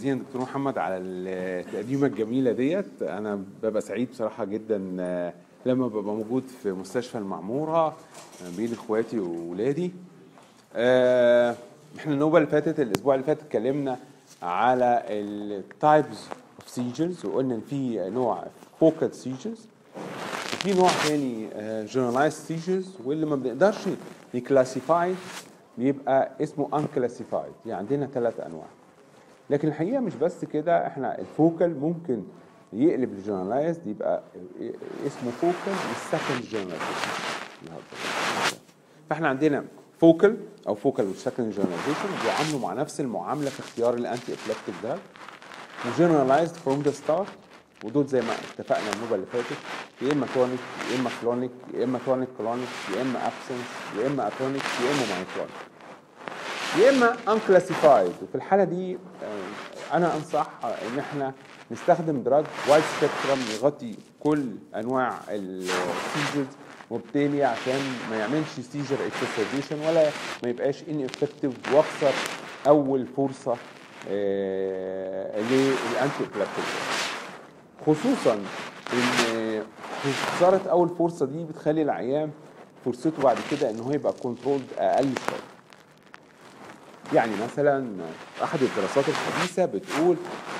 جزيلا دكتور محمد على التقديمة الجميلة ديت. أنا ببقى سعيد بصراحة جدا آه، لما ببقى موجود في مستشفى المعموره آه، بين إخواتي واولادي آه، إحنا النوبة اللي فاتت الأسبوع اللي فات اتكلمنا على ال types of seizures وقلنا إن في نوع focal seizures في نوع تاني generalized seizures واللي ما بنقدرش ن classify بيبقى اسمه unclassified يعني عندنا ثلاث أنواع. لكن الحقيقة مش بس كده إحنا ال focal ممكن يقلب ل generalized يبقى اسمه focal with secondary generalization فإحنا عندنا focal أو focal with secondary generalization بيعاملوا مع نفس المعاملة في اختيار ال antiepileptic drug و generalized from the start ودول زي ما اتفقنا النوبه اللي فاتت يا إما tonic يا إما clonic يا إما tonic clonic يا إما absence يا إما atonic يا إما myoclonic يا إما unclassified وفي الحالة دي آه، أنا أنصح إن إحنا نستخدم drug wide spectrum يغطي كل أنواع ال seizures وبالتالي عشان ما يعملش seizure exacerbation ولا ما يبقاش ineffective واخسر أول فرصة آه، لل anti خصوصا إن خسارة أول فرصة دي بتخلي العيان فرصته بعد كده إن هو يبقى controlled أقل شوية. يعني مثلا أحد الدراسات الحديثة بتقول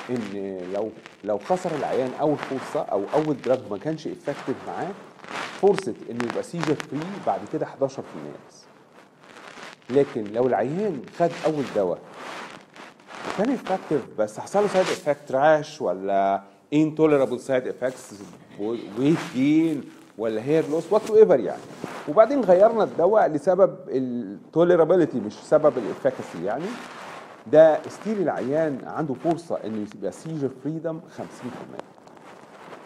إن لو لو خسر العيان أول فرصة أو أول drug ما كانش effective معاه فرصة إنه يبقى seizure free بعد كده 11% بس. لكن لو العيان خد أول دواء وكان effective بس حصل له side effect rash ولا intolerable side effects weight gain ولا hair loss whatever يعني. وبعدين غيرنا الدواء لسبب ال tolerability مش سبب ال efficacy يعني. ده still العيان عنده فرصة إنه يبقى seizure freedom 50%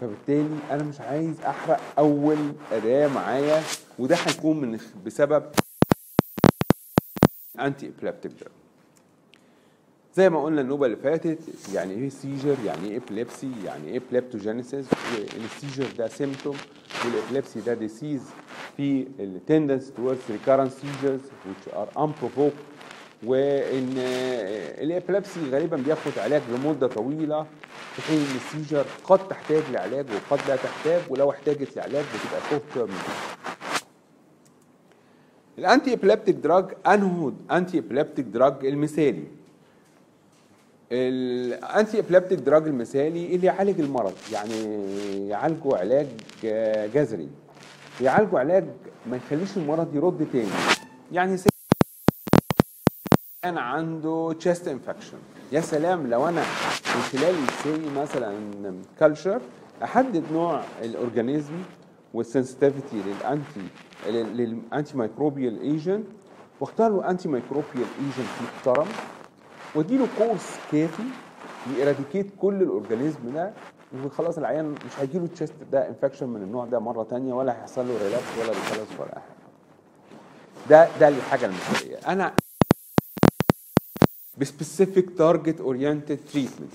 فبالتالي أنا مش عايز أحرق أول أداة معايا وده هيكون من بسبب anti epileptic drug زي ما قلنا النوبة اللي فاتت يعني إيه seizure يعني إيه epilepsy يعني إيه epileptogenesis ال seizure ده symptom وال epilepsy ده disease في ال tendency towards recurrent seizures which are unprovoked وإن ال epilepsy غالبا بياخد علاج لمدة طويلة في حين إن ال seizure قد تحتاج لعلاج وقد لا تحتاج ولو احتاجت لعلاج بتبقى short term ال anti epileptic drug أنهو anti epileptic drug المثالي؟ ال anti epileptic drug المثالي اللي يعالج المرض يعني يعالجه علاج جذري. يعالجه علاج ما يخليش المرض يرد تاني. يعني say كان عنده chest infection يا سلام لو أنا من خلال say مثلا culture أحدد نوع ال organism وال sensitivity لل anti لل anti microbial agent واختار له anti microbial agent محترم. واديله course كافي ي eradicate كل ال organism ده وخلاص العيان مش هيجي له chest ده infection من النوع ده مرة تانية ولا هيحصل له relapse ولا recurrence ولا حاجة. ده ده الحاجة المثالية. أنا ب specific target oriented treatment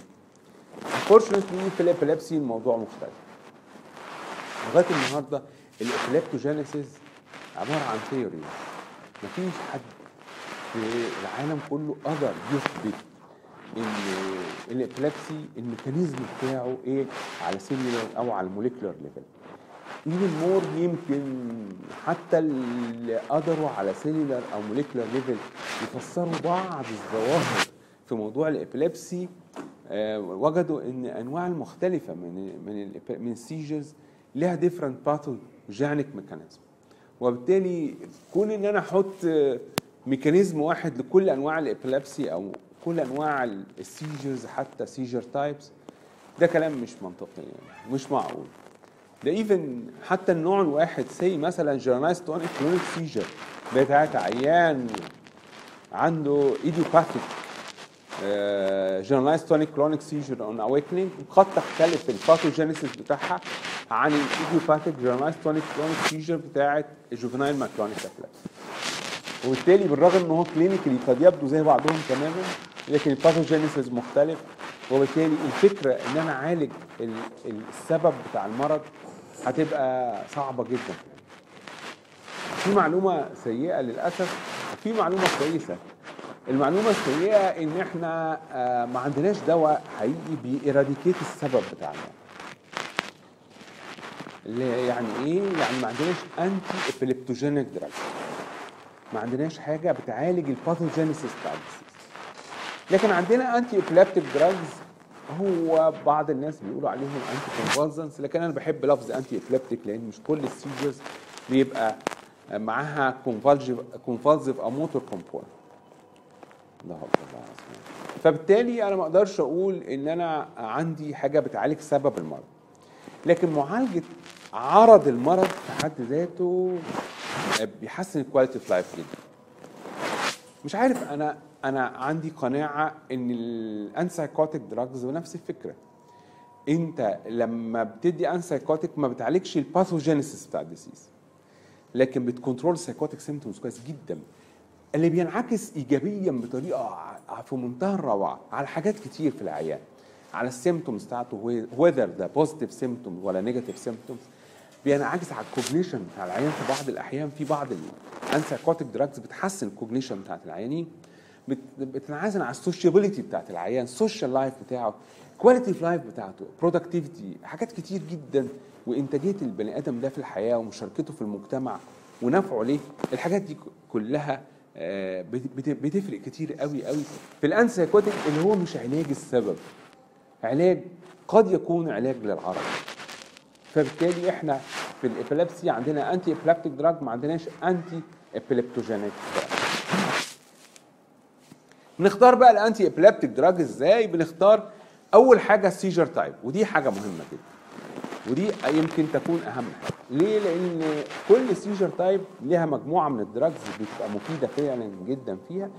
unfortunately في ال epilepsy الموضوع مختلف. لغاية النهارده ال epileptogenesis عبارة عن theory مفيش حد العالم كله قدر يثبت إن ال epilepsy ال mechanism بتاعه إيه؟ على cellular أو على ال molecular level even more يمكن حتى اللي قدروا على cellular أو molecular level يفسروا بعض الظواهر في موضوع ال epilepsy آه وجدوا إن أنواع المختلفه من من من ال seizures لها different pathogenic mechanism وبالتالي كون إن أنا أحط mechanism واحد لكل أنواع ال epilepsy أو كل أنواع ال seizures حتى seizure types ده كلام مش منطقي يعني مش معقول. ده even حتى النوع الواحد say مثلا generalized tonic clonic seizure بتاعت عيان عنده idiopathic generalized tonic clonic seizure on awakening قد تختلف ال pathogenesis بتاعها عن ال idiopathic generalized tonic clonic seizure بتاعت ال juvenile myoclonic epilepsy وبالتالي بالرغم إن هو clinically قد يبدو زي بعضهم تماما لكن ال pathogenesis مختلف. وبالتالي الفكرة إن أنا أعالج السبب بتاع المرض هتبقى صعبة جدا. في معلومة سيئة للأسف وفي معلومة كويسة. المعلومة السيئة إن إحنا آه، ما عندناش دواء حقيقي بي eradicate السبب بتاعنا. اللي يعني إيه؟ يعني ما عندناش anti epileptogenic drug ما عندناش حاجة بتعالج ال pathogenesis بتاع ال disease. لكن عندنا anti epileptic drugs هو بعض الناس بيقولوا عليهم anti convulsants لكن أنا بحب لفظ anti epileptic لأن مش كل ال seizures بيبقى معاها convulsive أو motor component الله أكبر. فبالتالي أنا ما أقدرش أقول إن أنا عندي حاجة بتعالج سبب المرض. لكن معالجة عرض المرض في حد ذاته بيحسن ال quality of life جدا. مش عارف أنا أنا عندي قناعة إن ال antipsychotic drugs نفس الفكرة. أنت لما بتدي antipsychotic ما بتعالجش ال pathogenesis بتاع ال disease لكن بت control ال psychotic symptoms كويس جدا. اللي بينعكس ايجابيا بطريقة في منتهى الروعة على حاجات كتير في العيان على ال symptoms بتاعته whether ده positive symptoms ولا negative symptoms بينعكس على ال cognition بتاع العيان في بعض الأحيان. في بعض ال antipsychotic drugs بتحسن ال cognition بتاعت العيانين. بت- بتنعكس على ال sociability بتاعت العيان ال social life بتاعه quality of life بتاعته productivity حاجات كتير جدا. وإنتاجية البني آدم ده في الحياة ومشاركته في المجتمع ونفعه ليه؟ الحاجات دي كلها آه، بت- بت- بتفرق كتير قوي قوي. في ال antipsychotic اللي هو مش علاج السبب علاج قد يكون علاج للعرض فبالتالي إحنا في ال epilepsy عندنا antiepileptic drug ما عندناش antiepileptogenic drug بنختار بقى ال antiepileptic drug إزاي؟ بنختار أول حاجة ال seizure type ودي حاجة مهمة جدا. ودي يمكن تكون أهم حاجة. ليه؟ لأن كل seizure type ليها مجموعة من ال drugs بتبقى مفيدة فعلا جدا فيها.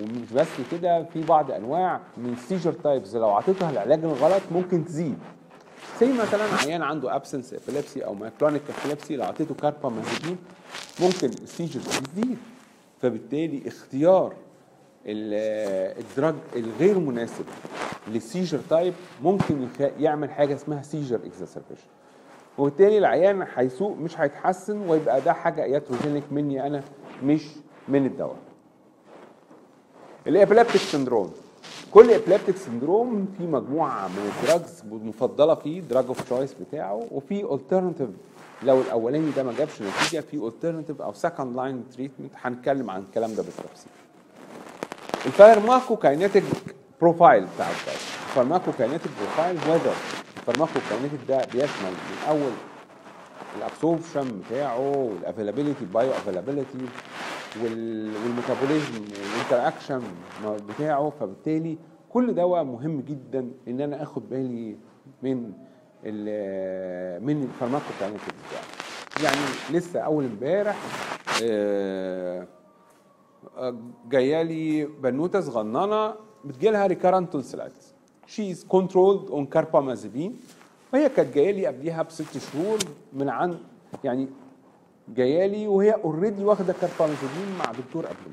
ومش بس كده في بعض أنواع من ال seizure types لو عطيتها العلاج الغلط ممكن تزيد. زي مثلا عيان عنده absence epilepsy أو myoclonic epilepsy لو أعطيته كاربامازيبين ممكن ال seizure تزيد فبالتالي اختيار ال- ال drug الغير مناسب لل seizure type ممكن يعمل حاجة اسمها seizure exacerbation وبالتالي العيان هيسوء مش هيتحسن ويبقى ده حاجة iatrogenic مني أنا مش من الدواء. ال epileptic syndrome كل epileptic syndrome في مجموعة من ال drugs المفضله فيه drug of choice بتاعه وفي alternative لو الأولاني ده ما جابش نتيجة في alternative أو second line treatment هنتكلم عن الكلام ده بالتفصيل. ال pharmacokinetic profile بتاع الدواء ال pharmacokinetic profile whether ال pharmacokinetic ده بيشمل من أول ال absorption بتاعه وال availability bioavailability وال metabolism وال interaction بتاعه فبالتالي كل دواء مهم جدا إن أنا آخد بالي من من ال pharmacokinetic بتاعه. يعني لسه أول امبارح آه، جاية لي بنوتة صغننة بتجيلها recurrent tonsillitis she is controlled on carbamazepine وهي كانت جاية لي قبليها بست شهور من عند يعني جاية لي وهي already واخدة كاربامازيبين مع دكتور قبل.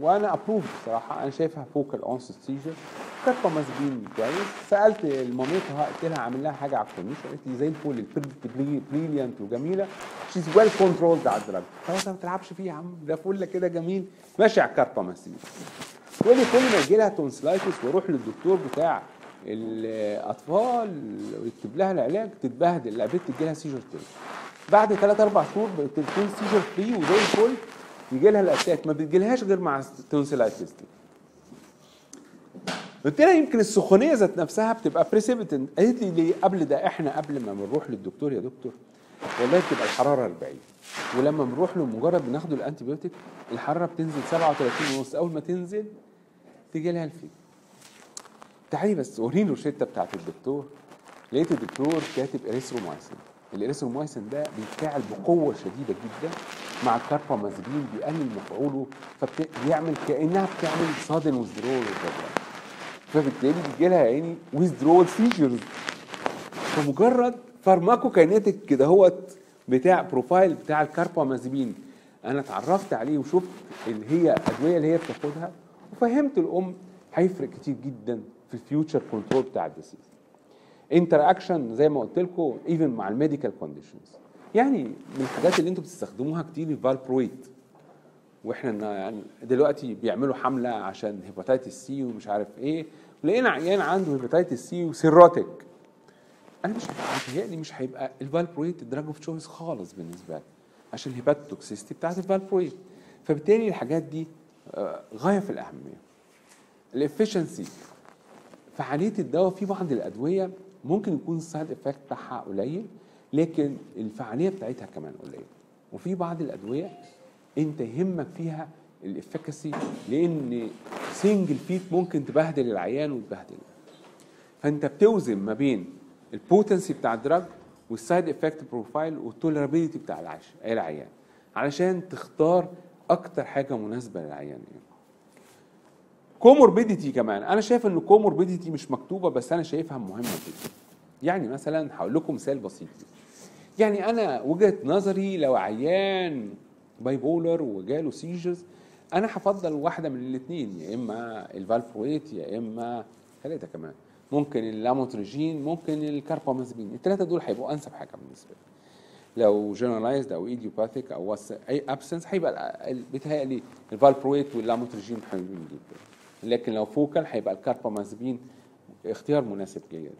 وأنا approve بصراحة. أنا شايفها focal onset seizure carbamazepine كويس سألت مامتها قلت لها عامل لها حاجة على الكورنيش. قالت لي زي الفل brilliant وجميلة. she's well controlled على ال drug خلاص ما تلعبش فيه يا عم ده فل كده جميل. ماشي على الكاربامازيبين تقول لي كل ما يجي لها tonsillitis وأروح للدكتور بتاع الأطفال ويكتب لها العلاج تتبهدل. البنت تجي لها seizure تاني بعد 3 4 شهور بتكون seizure free وزي الفل يجي لها ال attack. ما بتجيلهاش غير مع ال tonsillitis دي قلت لها يمكن السخونية ذات نفسها بتبقى precipitant قالت لي ليه قبل ده؟ إحنا قبل ما بنروح للدكتور يا دكتور والله بتبقى الحرارة 40 ولما بنروح له مجرد بناخده ال antibiotic الحرارة بتنزل 37 ونص. أول ما تنزل تيجي لها الفيل. تعالي بس وريني الروشتة بتاعت الدكتور. لقيت الدكتور كاتب erythromycin ال erythromycin ده بيتفاعل بقوة شديدة جدا مع الكاربامازيبين بيقلل مفعوله فبيعمل كأنها بتعمل sudden withdrawal فبالتالي بيجي لها يا عيني withdrawal seizures فمجرد pharmacokinetic كده هوت بتاع profile بتاع الكاربامازيبين أنا اتعرفت عليه وشفت اللي هي الأدوية اللي هي بتاخدها وفهمت الأم هيفرق كتير جدا في ال future control بتاع ال disease. interaction زي ما قلت لكم even مع ال medical conditions يعني من الحاجات اللي أنتم بتستخدموها كتير ال valproate وإحنا إن- يعني دلوقتي بيعملوا حملة عشان hepatitis C ومش عارف إيه. لقينا عيان عنده hepatitis C و cirrhotic. أنا مش متهيألي مش هيبقى ال valproate ال drug of choice خالص بالنسبة لي. عشان ال hepatotoxicity بتاعت ال valproate فبالتالي الحاجات دي آه، غاية في الأهمية. الافشنسي فعالية الدواء في بعض الأدوية ممكن يكون ال side effect بتاعها قليل لكن الفعالية بتاعتها كمان قليلة وفي بعض الأدوية أنت يهمك فيها ال efficacy لأن single fit ممكن تبهدل العيان وتبهدل فأنت بتوزن ما بين ال potency بتاع ال drug وال side effect profile وال tolerability بتاع العيان علشان تختار أكتر حاجة مناسبة للعيان يعني. comorbidity كمان. أنا شايف إن comorbidity مش مكتوبة بس أنا شايفها مهمة جدا. يعني مثلا هقول لكم مثال بسيط. يعني أنا وجهة نظري لو عيان bipolar وجاله seizures أنا هفضل واحدة من الاثنين يا إما ال valproate يا إما ثلاثة كمان. ممكن اللاموتريجين ممكن الكاربامازبين الثلاثه دول هيبقوا أنسب حاجة بالنسبة لي. لو generalized أو idiopathic أو أي absence هيبقى بيتهيألي ال valproate وال lamotrigine حلوين جدا. لكن لو focal هيبقى الكاربامازبين اختيار مناسب جدا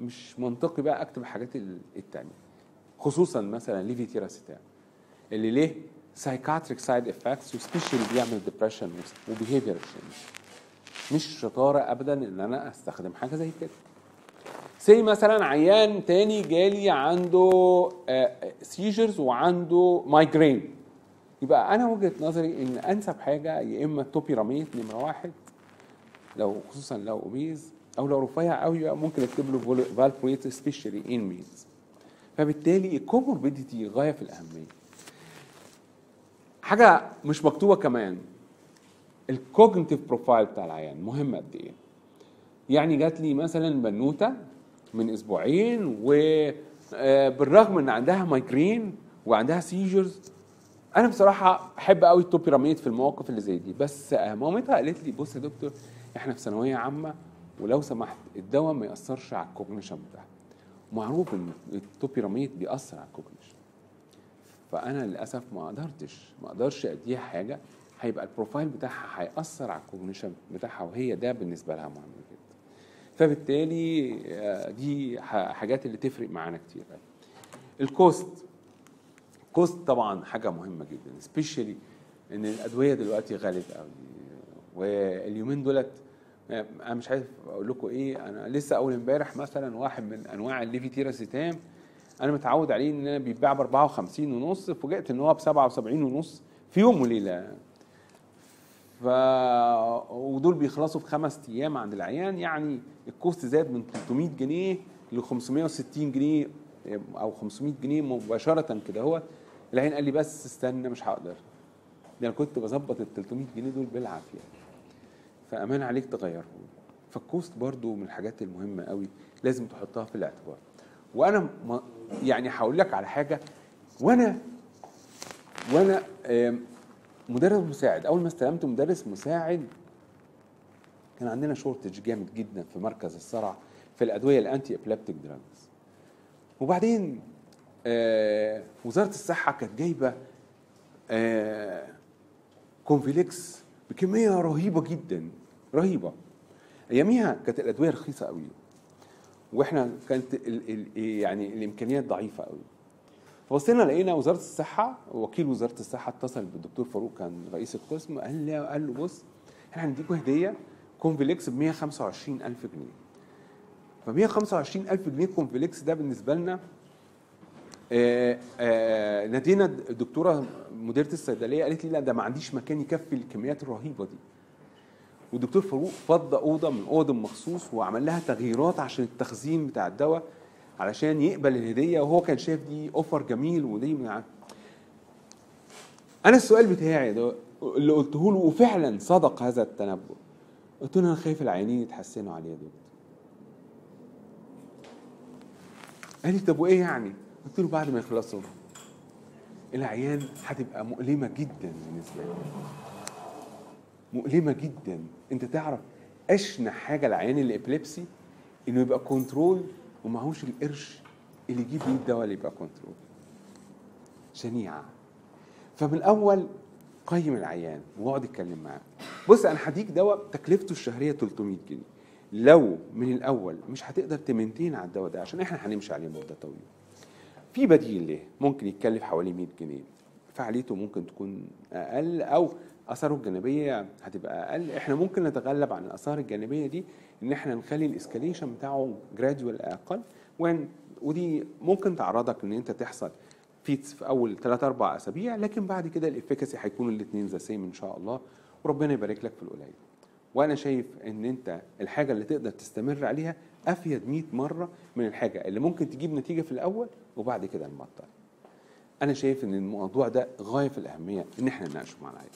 مش منطقي بقى أكتب الحاجات ال- التانية. خصوصا مثلا levetiracetam اللي ليه psychiatric side effects و especially بيعمل depression و behavior change مش شطارة ابدا إن أنا أستخدم حاجة زي كده. say مثلا عيان تاني جالي عنده seizures وعنده migraine يبقى أنا وجهة نظري إن أنسب حاجة يا إما ال topiramate نمرة واحد لو خصوصا لو obese أو لو رفيع قوي ممكن أكتب له valproate especially in males فبالتالي ال comorbidity غاية في الأهمية. حاجة مش مكتوبة كمان. ال cognitive profile بتاع العيان مهم قد إيه؟ يعني جات لي مثلا بنوتة من أسبوعين وبالرغم إن عندها migraine وعندها seizures أنا بصراحة أحب قوي ال topiramate في المواقف اللي زي دي. بس آه، مامتها قالت لي بص يا دكتور إحنا في ثانوية عامة ولو سمحت الدواء ما يأثرش على ال cognition بتاعها معروف إن ال topiramate بيأثر على ال cognition فأنا للأسف ما قدرتش ما أقدرش أديها حاجة. هيبقى ال profile بتاعها هيأثر على ال cognition بتاعها وهي ده بالنسبة لها مهم جدا. فبالتالي آه، دي حاجات اللي تفرق معانا كتير. ال cost cost طبعا حاجة مهمة جدا especially إن الأدوية دلوقتي غالية قوي واليومين دولت آه، أنا مش عارف أقول لكم إيه أنا لسه أول امبارح مثلا واحد من أنواع ال levetiracetam أنا متعود عليه إن أنا بيتباع ب 54 ونص فوجئت إن هو ب 77 ونص في يوم وليلة. ف ودول بيخلصوا في خمس أيام عند العيان يعني ال cost زاد من 300 جنيه ل 560 جنيه أو 500 جنيه مباشرة كده هو العيان قال لي بس استنى مش هقدر. ده أنا كنت بظبط ال 300 جنيه دول بالعافية. فأمانة عليك تغيرهم فال cost برضو من الحاجات المهمة قوي لازم تحطها في الاعتبار. وأنا يعني هقول لك على حاجة. وأنا وأنا مدرس مساعد. أول ما استلمت مدرس مساعد كان عندنا shortage جامد جدا في مركز الصرع في الأدوية ال antiepileptic drugs وبعدين آه وزارة الصحة كانت جايبة آه Convulex بكمية رهيبة جدا. رهيبة. أياميها كانت الأدوية رخيصة قوي وإحنا كانت ال ال يعني الإمكانيات ضعيفة قوي فبصينا لقينا وزارة الصحة وكيل وزارة الصحة اتصل بالدكتور فاروق كان رئيس القسم قال له قال له بص إحنا هنديكوا هدية Convulex ب 125000 جنيه. ف 125000 جنيه Convulex ده بالنسبة لنا آه، آه، نادينا الدكتورة مديرة الصيدلية قالت لي لا ده ما عنديش مكان يكفي الكميات الرهيبة دي. والدكتور فاروق فضى أوضة من أوض مخصوص وعمل لها تغييرات عشان التخزين بتاع الدواء علشان يقبل الهدية وهو كان شايف دي اوفر جميل ودي من أنا السؤال بتاعي ده اللي قلته له وفعلا صدق هذا التنبؤ. قلت له أنا خايف العيانين يتحسنوا عليه يا دكتور. قال لي طب وإيه يعني؟ قلت له بعد ما يخلصوا. العيان هتبقى مؤلمة جدا بالنسبة له مؤلمة جدا. انت تعرف اشنع حاجة العيان ال epilepsy؟ إنه يبقى controlled ومعهوش القرش اللي يجيب بيه الدواء اللي يبقى controlled. شنيعه فمن الأول قيم العيان واقعد اتكلم معاه. بص أنا هديك دواء تكلفته الشهرية 300 جنيه. لو من الأول مش هتقدر تـ maintain على الدواء ده عشان إحنا هنمشي عليه مدة طويلة. في بديل ليه؟ ممكن يتكلف حوالي 100 جنيه. فعاليته ممكن تكون أقل أو اثاره الجانبية هتبقى أقل. إحنا ممكن نتغلب عن الأثار الجانبية دي إن إحنا نخلي ال escalation بتاعه gradual أقل. وين ودي ممكن تعرضك إن أنت تحصل fits في أول 3 4 أسابيع لكن بعد كده ال efficacy هيكون الاثنين the same إن شاء الله. وربنا يبارك لك في القليل. وأنا شايف إن أنت الحاجة اللي تقدر تستمر عليها أفيد 100 مرة من الحاجة اللي ممكن تجيب نتيجة في الأول وبعد كده نبطل أنا شايف إن الموضوع ده غاية في الأهمية إن إحنا نناقشه مع العيان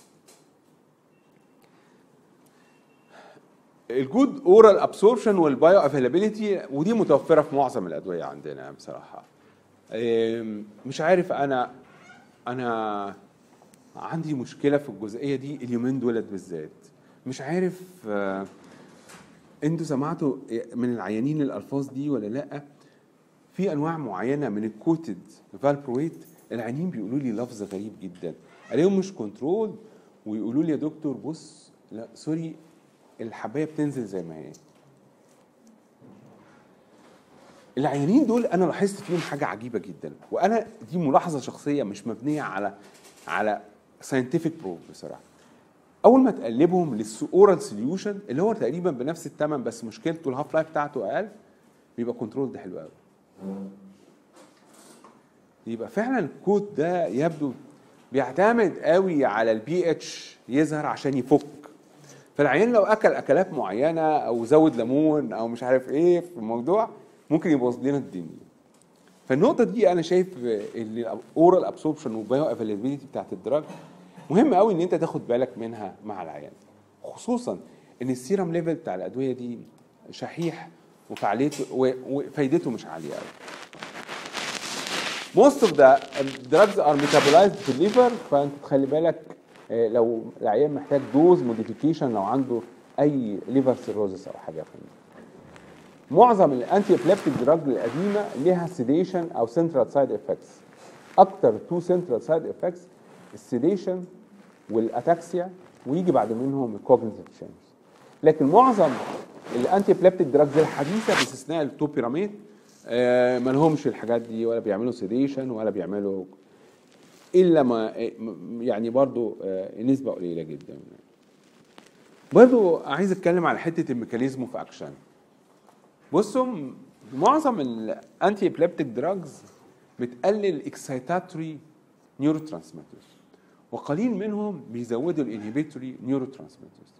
ال good oral absorption وال bioavailability ودي متوفرة في معظم الأدوية عندنا بصراحة. مش عارف أنا أنا عندي مشكلة في الجزئية دي اليومين دولت بالذات. مش عارف آه، أنتوا سمعتوا من العيانين الألفاظ دي ولا لأ؟ في أنواع معينة من ال coated valproate العيانين بيقولوا لي لفظ غريب جدا. عليهم مش controlled ويقولوا لي يا دكتور بص لا sorry الحباية بتنزل زي ما هي. العيانين دول أنا لاحظت فيهم حاجة عجيبة جدا وأنا دي ملاحظة شخصية مش مبنية على على scientific proof بصراحة. أول ما تقلبهم لل oral solution اللي هو تقريبا بنفس الثمن بس مشكلته ال half life بتاعته أقل بيبقى controlled ده حلو قوي يبقى فعلا ال coat ده يبدو بيعتمد قوي على البي اتش يظهر عشان يفك. فالعيان لو أكل أكلات معينة أو زود ليمون أو مش عارف إيه في الموضوع ممكن يبوظ لنا الدنيا فالنقطة دي أنا شايف إن ال oral absorption وال bioavailability بتاعت ال drug مهم قوي إن أنت تاخد بالك منها مع العيان. خصوصا إن ال serum level بتاع الأدوية دي شحيح وفعاليته وفايدته مش عالية قوي most of the drugs are metabolized في ال liver فأنت تخلي بالك لو العيان محتاج dose modification لو عنده أي liver cirrhosis أو حاجة في معظم ال antiepileptic drug القديمة ليها sedation أو central side effects أكتر two central side effects ال sedation وال ataxia ويجي بعد منهم ال cognitive change لكن معظم ال antiepileptic drugs الحديثة باستثناء ال topiramate آه ما لهمش الحاجات دي ولا بيعملوا sedation ولا بيعملوا إلا ما يعني برضو آه نسبة قليلة جدا. برضو عايز أتكلم على حتة ال mechanism of action. بصوا معظم ال antiepileptic drugs بتقلل excitatory neurotransmitters وقليل منهم بيزودوا ال inhibitory neurotransmitters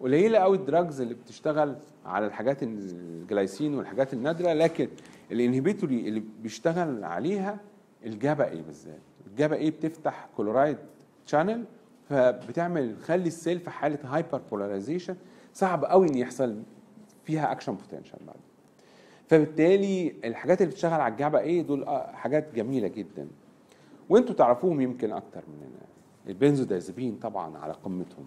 قليلة قوي ال drugs اللي بتشتغل على الحاجات الجلايسين والحاجات النادرة لكن ال inhibitory اللي بيشتغل عليها ال GABA A بالذات؟ ال GABA A بتفتح chloride channel فبتعمل تخلي ال cell في حالة hyperpolarization صعب قوي إن يحصل فيها action potential بعد. فبالتالي الحاجات اللي بتشتغل على ال GABA A دول آه حاجات جميلة جدا. وأنتوا تعرفوهم يمكن أكتر مننا البنزودازبين طبعا على قمتهم.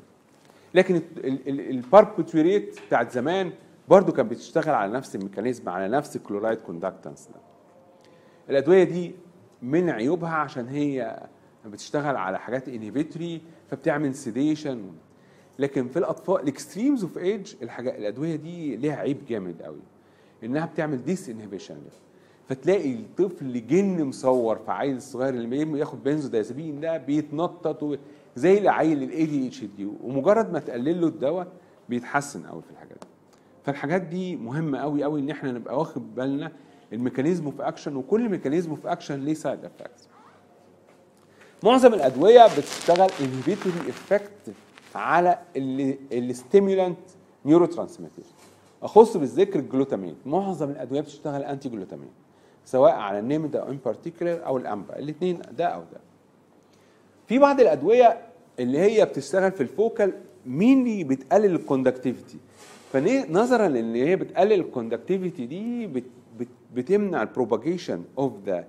لكن الباربيتوريت بتاعت زمان برضو كانت بتشتغل على نفس ال mechanism على نفس ال chloride conductance ده. الأدوية دي من عيوبها عشان هي بتشتغل على حاجات inhibitory فبتعمل sedation لكن في الأطفال ال extremes of age الحاجات الأدوية دي ليها عيب جامد قوي. إنها بتعمل disinhibition فتلاقي الطفل جن مصور في عيل الصغير اللي ياخد بنزودازبين ده بيتنطط زي العيل ال ADHD ومجرد ما تقلل له الدواء بيتحسن قوي في الحاجات دي. فالحاجات دي مهمة قوي قوي إن إحنا نبقى واخد بالنا ال mechanism of action وكل mechanism of action ليه side effects معظم الأدوية بتشتغل inhibitory effect على ال stimulant neurotransmitter أخص بالذكر ال glutamate معظم الأدوية بتشتغل anti glutamate سواء على ال NMDA أو in particular أو ال AMPA الاثنين ده أو ده. في بعض الأدوية اللي هي بتشتغل في ال focal مين اللي بتقلل ال conductivity فنظرا لأن هي بتقلل ال conductivity دي بت بتمنع ال propagation of the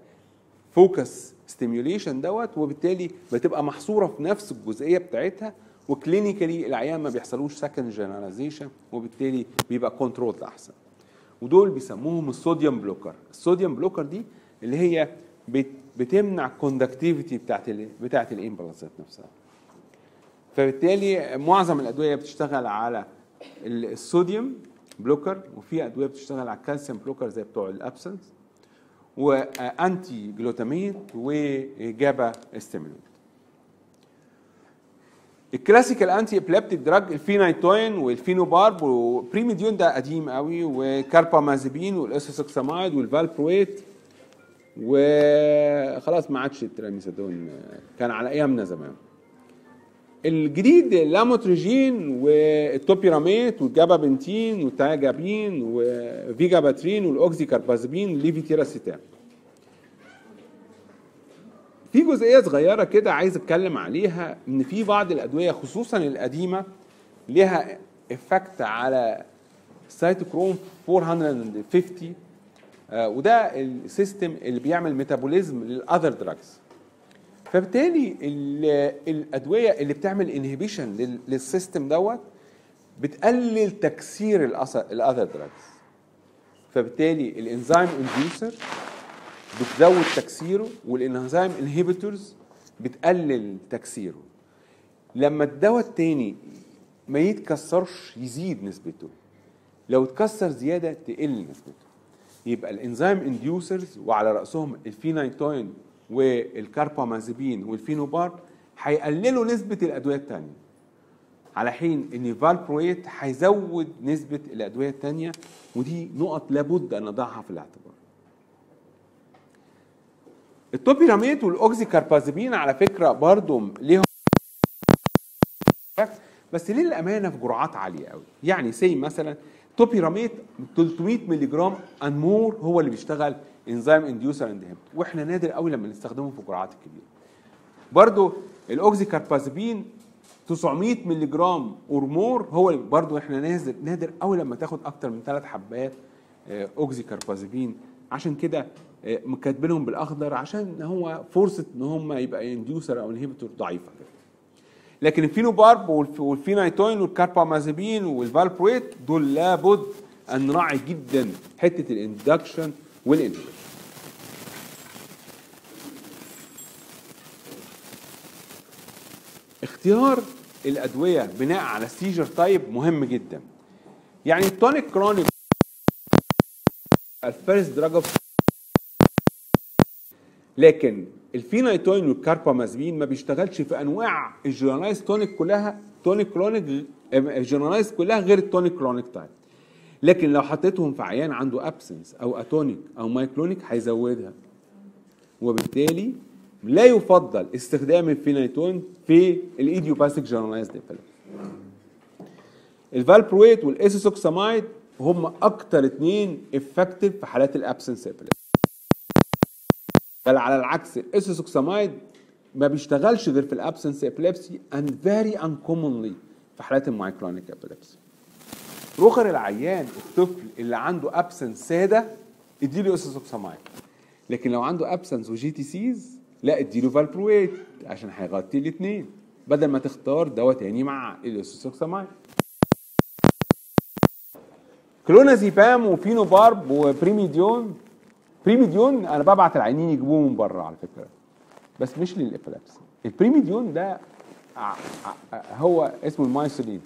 focus stimulation دوت وبالتالي بتبقى محصورة في نفس الجزئية بتاعتها و clinically العيان ما بيحصلوش second generalization وبالتالي بيبقى control أحسن. ودول بيسموهم ال sodium blocker ال sodium blocker دي اللي هي بت- بتمنع ال conductivity بتاعت ال بتاعت ال impulseات نفسها. فبالتالي معظم الأدوية بتشتغل على ال sodium blocker وفي أدوية بتشتغل على ال calcium blocker زي بتوع ال absence و anti glutamate و GABA stimulant ال classical antiepileptic drug ال phenytoin وال phenobarb و primidone ده قديم قوي و carbamazepine وال ethosuximide وال valproate وخلاص ما عادش ال trimethadione كان على أيامنا زمان. الجديد اللاموتريجين والتوبيراميت والجابابنتين والتاجابين وفيجاباترين والاوكزي كاربازبين والليفيتيراسيتام في جزئية صغيرة كده عايز أتكلم عليها إن في بعض الأدوية خصوصا القديمة ليها effect على سايتوكروم 450 آه وده ال system اللي بيعمل metabolism لل other drugs فبالتالي الأدوية اللي بتعمل inhibition لل system دوت بتقلل تكسير ال other drugs فبالتالي ال enzyme inducer بتزود تكسيره وال enzyme inhibitors بتقلل تكسيره. لما الدواء التاني ما يتكسرش يزيد نسبته. لو اتكسر زيادة تقل نسبته. يبقى ال enzyme inducers وعلى رأسهم الفينايتوين وال carbamazepine وال phenobarb هيقللوا نسبة الأدوية الثانية على حين إن valproate هيزود نسبة الأدوية الثانية ودي نقط لابد أن نضعها في الاعتبار. ال topiramate وال oxcarbazepine على فكرة برضو ليهم بس ليه الامانه في جرعات عالية قوي يعني say مثلا topiramate 300 مللي جرام and more هو اللي بيشتغل enzyme inducer and وإحنا نادر قوي لما نستخدمه في الجرعات الكبيرة. برضو ال oxcarbazepine 900 مللي جرام or more هو برضو إحنا نادر نادر قوي لما تاخد أكتر من ثلاث حبات oxcarbazepine عشان كده كاتبينهم بالأخضر عشان هو فرصة إن هم يبقى inducer أو inhibitor ضعيفة كده. لكن الفينوبارب والفينايتوين والكاربامازيبين والفالبرويت دول لابد أن نراعي جدا حتة ال induction وال inhibition اختيار الأدوية بناء على ال seizure type مهم جدا. يعني ال tonic clonic ال first drug لكن ال phenytoin وال carbamazepine ما بيشتغلش في أنواع ال generalized tonic كلها tonic clonic الجيرانايز كلها غير ال tonic clonic type. لكن لو حطيتهم في عيان عنده absence أو atonic أو myoclonic هيزودها. وبالتالي لا يفضل استخدام الفينايتون في ال idiopathic generalized ال valproate وال ethosuximide هم أكتر اتنين effective في حالات ال absence بل على العكس ال ethosuximide ما بيشتغلش غير في ال absence epilepsy and very uncommonly في حالات ال myoclonic epilepsy رخر العيان الطفل اللي عنده absence سادة اديله ethosuximide لكن لو عنده absence و GTCs لا اديله valproate عشان هيغطي الاثنين بدل ما تختار دواء تاني مع ال ethosuximide clonazepam و phenobarb و primidone primidone أنا ببعت العيانين يجيبوه من بره على فكرة. بس مش لل epilepsy ال primidone ده هو اسمه ال Mysoline.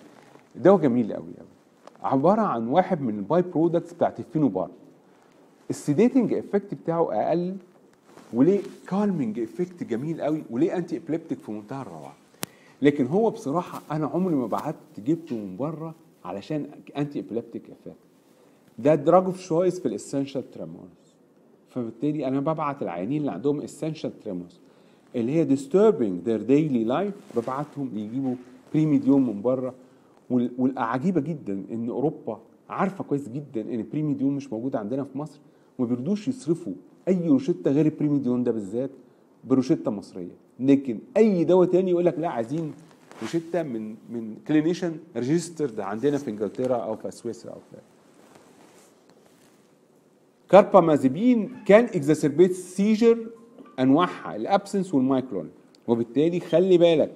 دواء جميل قوي قوي. عبارة عن واحد من ال by-products بتاعت ال phenobarb ال sedating effect بتاعه أقل وليه calming effect جميل قوي وليه antiepileptic في منتهى الروعة. لكن هو بصراحة أنا عمري ما بعت جبته من بره علشان antiepileptic effect ده drug of choice في ال essential tremors فبالتالي أنا ببعت العيانين اللي عندهم essential tremors اللي هي disturbing their daily life ببعتهم يجيبوا primidone من بره. والعجيبة جدا إن أوروبا عارفة كويس جدا إن ال primidone مش موجود عندنا في مصر. وما بيرضوش يصرفوا أي روشتة غير ال primidone ده بالذات بروشتة مصرية. لكن أي دواء تاني يقول لك لا عايزين روشتة من من clinician registered عندنا في إنجلترا أو في سويسرا أو في carbamazepine can exacerbate seizure أنواعها ال absence وال myoclonic. وبالتالي خلي بالك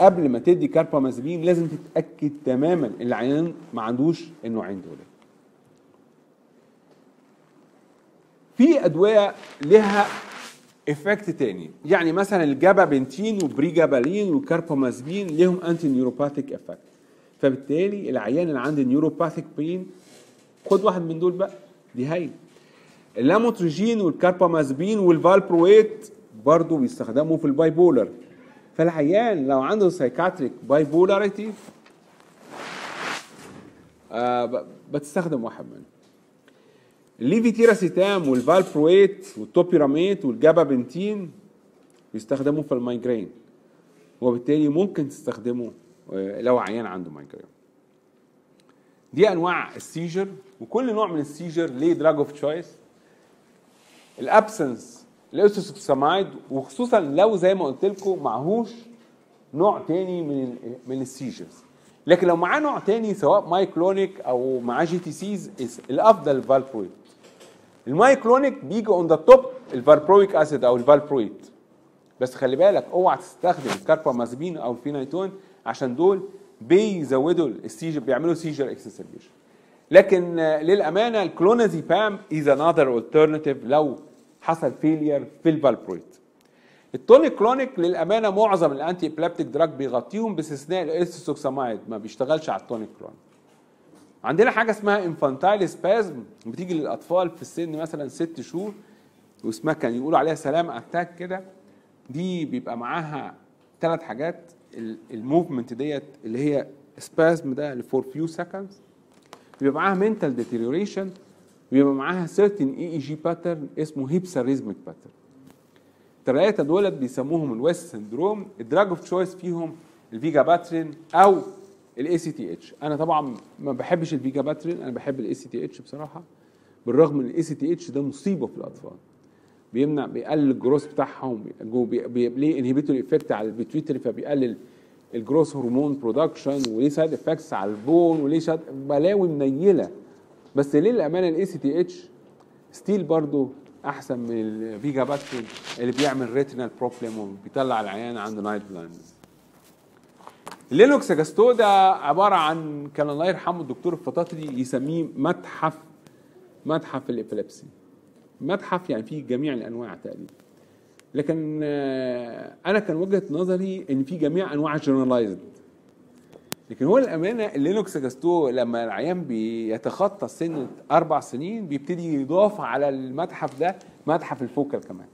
قبل ما تدي كاربامازيبين لازم تتأكد تماما ان العيان ما عندوش النوعين دول. في أدوية لها effect تاني يعني مثلا ال gabapentin و pregabalin وال carbamazepine ليهم anti-neuropathic effect فبالتالي العيان اللي عنده neuropathic pain خد واحد من دول بقى دي هاي ال lamotrigine وال carbamazepine وال valproate برضو بيستخدموا في ال bipolar فالعيان لو عنده psychiatric bipolarity آه بتستخدم واحد منهم. الليفيتيراسيتام والفالبرويت والتوبيراميت والجابابنتين بيستخدموا في ال migraine. وبالتالي ممكن تستخدمه آه، لو عيان عنده migraine. دي أنواع ال seizure وكل نوع من ال seizure ليه drug of choice ال absence ال ethosuximide وخصوصا لو زي ما قلت لكم معهوش نوع تاني من من ال seizures لكن لو معاه نوع تاني سواء myoclonic أو معاه GTCs الأفضل ال valproate ال myoclonic بيجي on the top ال valproic acid أو ال valproate بس خلي بالك أوعى تستخدم الكاربامازبين أو الفينايتون عشان دول بيزودوا ال seizure بيعملوا seizure exacerbation لكن آه، للأمانة ال clonazepam is another alternative لو حصل failure في ال valproate. ال tonic-clonic للأمانة معظم ال antiepileptic drug بيغطيهم باستثناء ال ethosuximide ما بيشتغلش على ال tonic-clonic عندنا حاجة اسمها infantile spasm بتيجي للأطفال في السن مثلا ست شهور واسمها كان يقولوا عليها salaam attack كده دي بيبقى معاها ثلاث حاجات ال movement ديت اللي هي spasm ده for few seconds بيبقى معاها mental deterioration بيبقى معاها certain EEG pattern اسمه hypsarrhythmic pattern الثلاثه دولت بيسموهم ال West syndrome ال drug of choice فيهم ال vigabatrin أو ال ACTH أنا طبعا ما بحبش ال vigabatrin أنا بحب ال ACTH بصراحة بالرغم من ال ACTH ده مصيبة في الأطفال. بيمنع بيقلل الجروس بتاعهم ليه inhibitory effect على ال pituitary فبيقلل ال growth hormone production وليه side effects على ال bone وليه بلاوي منيلة. بس ليه الأمانة ال ACTH still برضو أحسن من ال vigabatrin اللي بيعمل retinal problem وبيطلع العيان عنده night blindness ال Lennox-Gastaut ده عبارة عن كان الله يرحمه الدكتور الفطاطري يسميه متحف متحف ال epilepsy متحف يعني فيه جميع الأنواع تقريبا. لكن آه، أنا كان وجهة نظري إن في جميع أنواع generalized لكن هو الأمانة ال Lennox-Gastaut لما العيان بيتخطى سن أربع سنين بيبتدي يضاف على المتحف ده متحف ال focal كمان.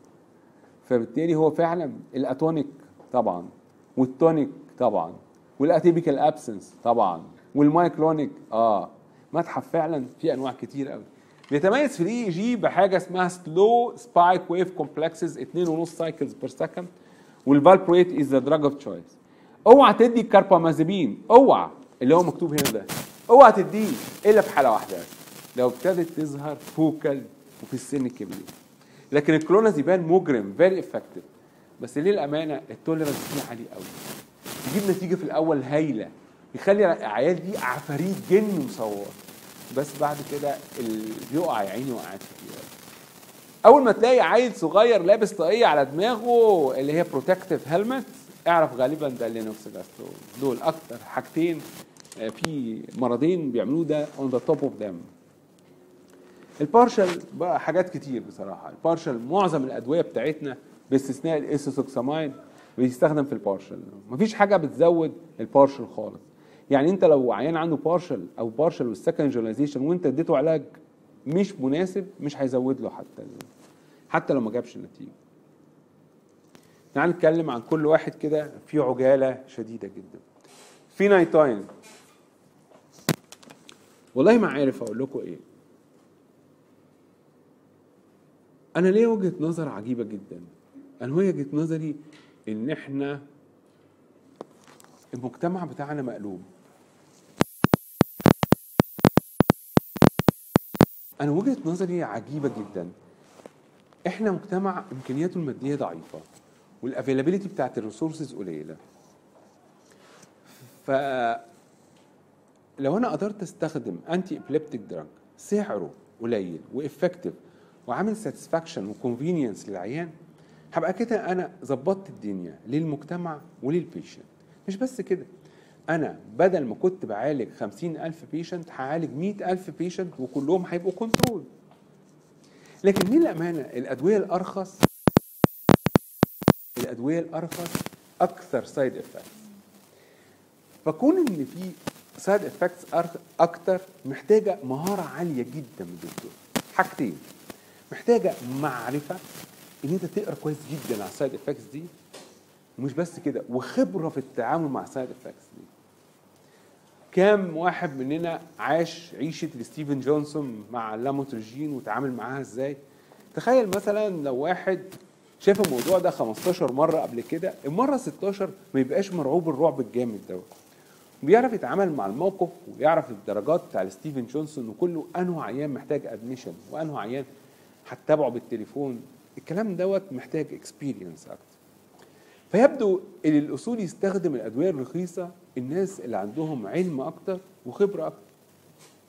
فبالتالي هو فعلا ال atonic طبعا وال tonic طبعا وال atypical absence طبعا وال myoclonic آه متحف فعلا فيه أنواع كتير قوي. بيتميز في ال EEG بحاجة اسمها slow spike wave complexes 2.5 cycles per second وال valproate is the drug of choice اوعى تدي الكاربامازيبين اوعى اللي هو مكتوب هنا ده. اوعى تديه إلا في حاله واحدة. لو ابتدت تظهر focal وفي السن الكبير لكن الكلونازيبان مجرم very effective بس ليه الامانه ال tolerance فيه عالي قوي. يجيب نتيجة في الأول هايلة. يخلي العيال دي عفاريت جن مصور. بس بعد كده ال- بيقع يا عيني وقعات كتير. أول ما تلاقي عيل صغير لابس طاقية على دماغه اللي هي protective helmet اعرف غالبا ده Lennox-Gastaut دول أكتر حاجتين آه، في مرضين بيعملوه ده on the top of them ال partial بقى حاجات كتير بصراحة. ال partial معظم الأدوية بتاعتنا باستثناء ال ethosuximide بيستخدم في ال partial. مفيش حاجة بتزود البارشل خالص. يعني أنت لو عيان عنده partial أو partial وال second generalization وأنت اديته علاج مش مناسب مش هيزود له حتى حتى لو ما جابش النتيجة. تعال نتكلم عن كل واحد كده في عجالة شديدة جدا. في نايتاين. والله ما عارف أقول لكم إيه. أنا ليه وجهة نظر عجيبة جدا. أنا وجهة نظري إن إحنا المجتمع بتاعنا مقلوب. أنا وجهة نظري عجيبة جدا. إحنا مجتمع إمكانياته المادية ضعيفة. وال availability بتاعت ال resources قليلة. ف لو أنا قدرت أستخدم antiepileptic drug سعره قليل و effective وعامل satisfaction و convenience للعيان هبقى كده أنا ظبطت الدنيا للمجتمع ولل patient مش بس كده أنا بدل ما كنت بعالج خمسين ألف patient هعالج مئة ألف patient وكلهم هيبقوا control لكن مين الأمانة الأدوية الأرخص الأدوية الأرخص أكثر side effects فكون إن في side effects أكتر محتاجة مهارة عالية جدا من الدكتور. حاجتين. محتاجة معرفة إن أنت تقرأ كويس جدا على ال side effects دي. ومش بس كده وخبرة في التعامل مع ال side effects دي. كام واحد مننا عاش عيشة Stevens-Johnson مع اللاموترجين وتعامل معاها إزاي؟ تخيل مثلا لو واحد شاف الموضوع ده 15 مرة قبل كده؟ المرة 16 ما يبقاش مرعوب الرعب الجامد دوت بيعرف يتعامل مع الموقف ويعرف الدرجات بتاع Stevens-Johnson وكله انه عيان محتاج admission وانه عيان هتتابعه بالتليفون. الكلام دوت محتاج experience أكتر. فيبدو إن الأصول يستخدم الأدوية الرخيصة الناس اللي عندهم علم أكتر وخبرة أكتر.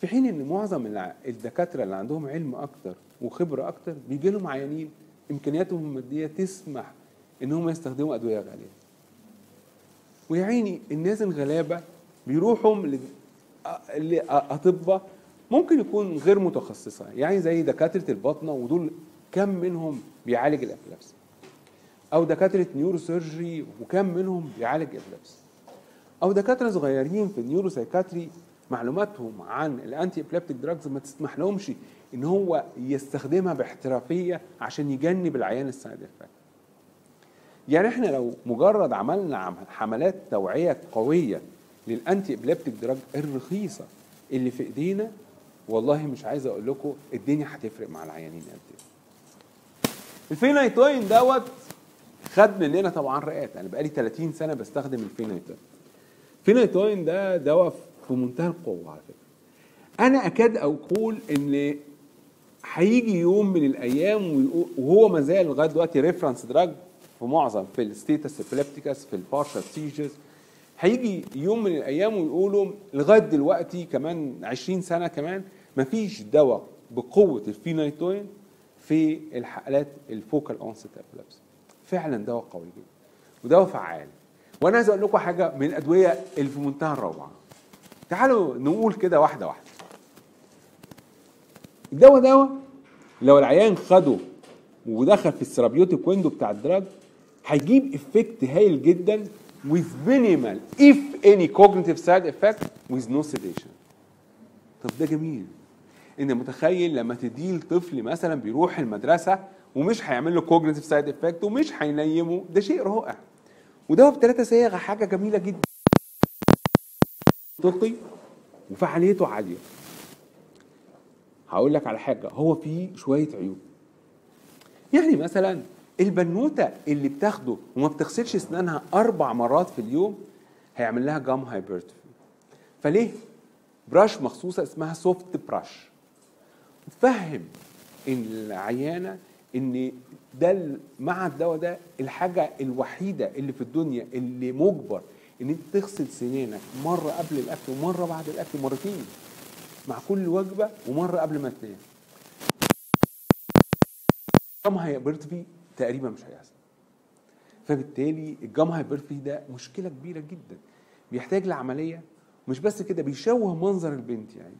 في حين إن معظم الدكاترة اللي عندهم علم أكتر وخبرة أكتر بيجي لهم عيانين إمكانياتهم المادية تسمح ان هم يستخدموا أدوية غالية. ويا عيني الناس الغلابة بيروحوا لأطباء ممكن يكون غير متخصصة يعني زي دكاترة الباطنه ودول كم منهم بيعالج ال epilepsy أو دكاترة neurosurgery وكم منهم بيعالج epilepsy أو دكاترة صغيرين في ال neuropsychiatry معلوماتهم عن ال antiepileptic drugs ما تسمح لهمش إن هو يستخدمها باحترافية عشان يجنب العيان ال side effect يعني إحنا لو مجرد عملنا عم- حملات توعية قوية لل antiepileptic drug الرخيصة اللي في إيدينا والله مش عايز أقول لكم الدنيا هتفرق مع العيانين قد إيه الفينايتوين دوت خد مننا طبعا رئات أنا بقالي 30 سنة بستخدم ال phenytoin ال phenytoin ده دواء في منتهى القوة على فكرة. أنا أكاد أقول إن هيجي يوم من الأيام وهو ما زال لغاية دلوقتي reference drug في معظم في ال status epilepticus في ال partial seizures هيجي يوم من الأيام ويقولوا لغاية دلوقتي كمان 20 سنة كمان مفيش دواء بقوة الفينايتوين في الحالات ال focal onset epilepsy فعلا دواء قوي جدا ودواء فعال. وأنا عايز أقول لكم حاجة من الأدوية اللي في منتهى الروعة. تعالوا نقول كده واحدة واحدة. الدواء دواء لو العيان خده ودخل في ال therapeutic window بتاع ال drug هيجيب effect هايل جدا with minimal if any cognitive side effect with no sedation. طب ده جميل. أنت متخيل لما تديه لطفل مثلا بيروح المدرسة ومش هيعمل له cognitive side effect ومش هينيمه ده شيء رائع. وده بثلاثه صيغه حاجة جميلة جدا. منطقي وفعاليته عالية. هقول لك على حاجة هو فيه شوية عيوب. يعني مثلا البنوتة اللي بتاخده وما بتغسلش أسنانها أربع مرات في اليوم هيعمل لها gum hypertrophy فليه؟ brush مخصوصة اسمها soft brush تفهم ان العيانة إن ده مع الدواء ده الحاجة الوحيدة اللي في الدنيا اللي مجبر إن أنت تغسل سنانك مرة قبل الأكل ومرة بعد الأكل مرتين. مع كل وجبة ومرة قبل ما تنام. ال gum hypertrophy تقريبا مش هيحصل. فبالتالي ال gum hypertrophy ده مشكلة كبيرة جدا. بيحتاج لعملية مش بس كده بيشوه منظر البنت يعني.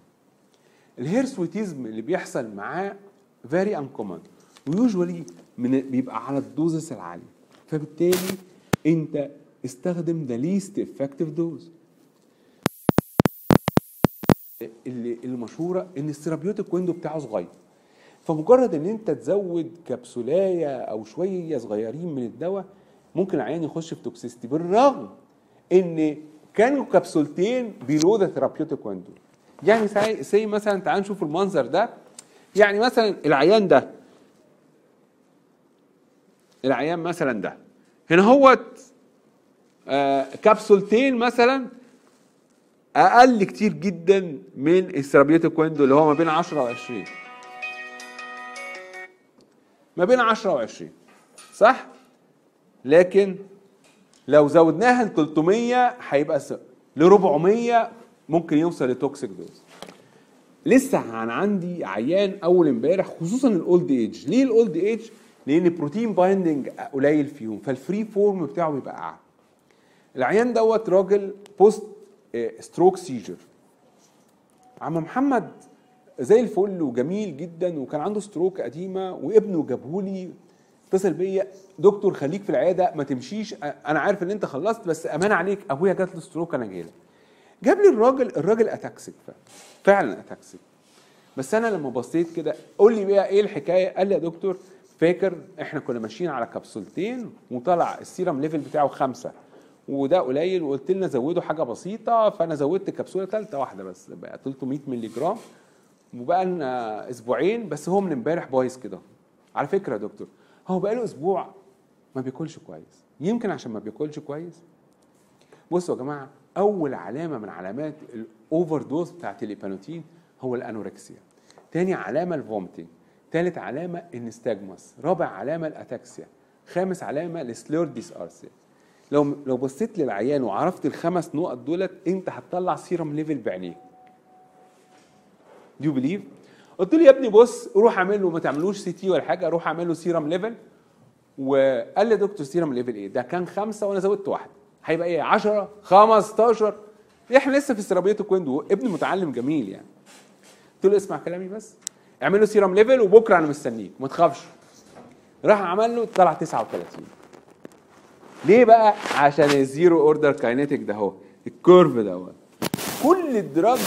ال hirsutism اللي بيحصل معاه very uncommon و usually من بيبقى على ال doses العاليه فبالتالي أنت استخدم the least effective dose اللي المشهورة إن ال therapeutic window بتاعه صغير. فمجرد إن أنت تزود كبسولاية أو شوية صغيرين من الدواء ممكن العيان يخش في toxicity بالرغم إن كانوا كبسولتين below the therapeutic window يعني say مثلا تعال نشوف المنظر ده. يعني مثلا العيان ده. العيان مثلا ده. هنا هوت آه كبسولتين مثلا أقل كتير جدا من ال therapeutic window اللي هو ما بين 10 و 20 ما بين 10 و20 صح؟ لكن لو زودناها ل 300 هيبقى ل 400 ممكن يوصل ل toxic dose لسه أنا عندي عيان أول امبارح خصوصا ال old age ليه ال old age لأن ال protein binding قليل فيهم فال free form بتاعه بيبقى أعلى. العيان دوت راجل post stroke seizure عم محمد زي الفل وجميل جدا وكان عنده stroke قديمة وابنه جابهولي. اتصل بيا دكتور خليك في العيادة ما تمشيش أنا عارف إن أنت خلصت بس أمانة عليك أبويا جات له stroke أنا جاي جاب لي الراجل الراجل ataxic فعلا ataxic بس أنا لما بصيت كده قول لي بقى إيه الحكاية؟ قال لي يا دكتور فاكر إحنا كنا ماشيين على كبسولتين وطلع ال serum level بتاعه خمسة. وده قليل وقلت لنا زودوا حاجة بسيطة فأنا زودت كبسولة ثالثه واحدة بس بقى 300 مللي جرام وبقى لنا أسبوعين بس هو من امبارح بايظ كده. على فكرة يا دكتور هو بقى له أسبوع ما بياكلش كويس. يمكن عشان ما بياكلش كويس. بصوا يا جماعة أول علامة من علامات ال overdose بتاعت الإيبانوتين هو ال anorexia. تاني علامة ال vomiting تالت علامة ال nystagmus. رابع علامة ال ataxia. خامس علامة ال slurred dysarthria لو لو بصيت للعيان وعرفت الخمس نقط دولت انت هتطلع serum level بعينيك. do believe قلت له يا ابني بص روح اعمل له ما تعملوش CT ولا حاجة روح اعمل له serum level. وقال لي دكتور serum level إيه؟ ده كان خمسة وأنا زودت واحدة هيبقى إيه؟ 10 15 إحنا لسه في therapeutic window ابن متعلم جميل يعني. قلت له اسمع كلامي بس. اعمل له serum level وبكرة أنا مستنيك ما تخافش. راح عمل له طلع 39 ليه بقى؟ عشان ال zero order kinetic ده اهو ال curve دوت. كل ال drug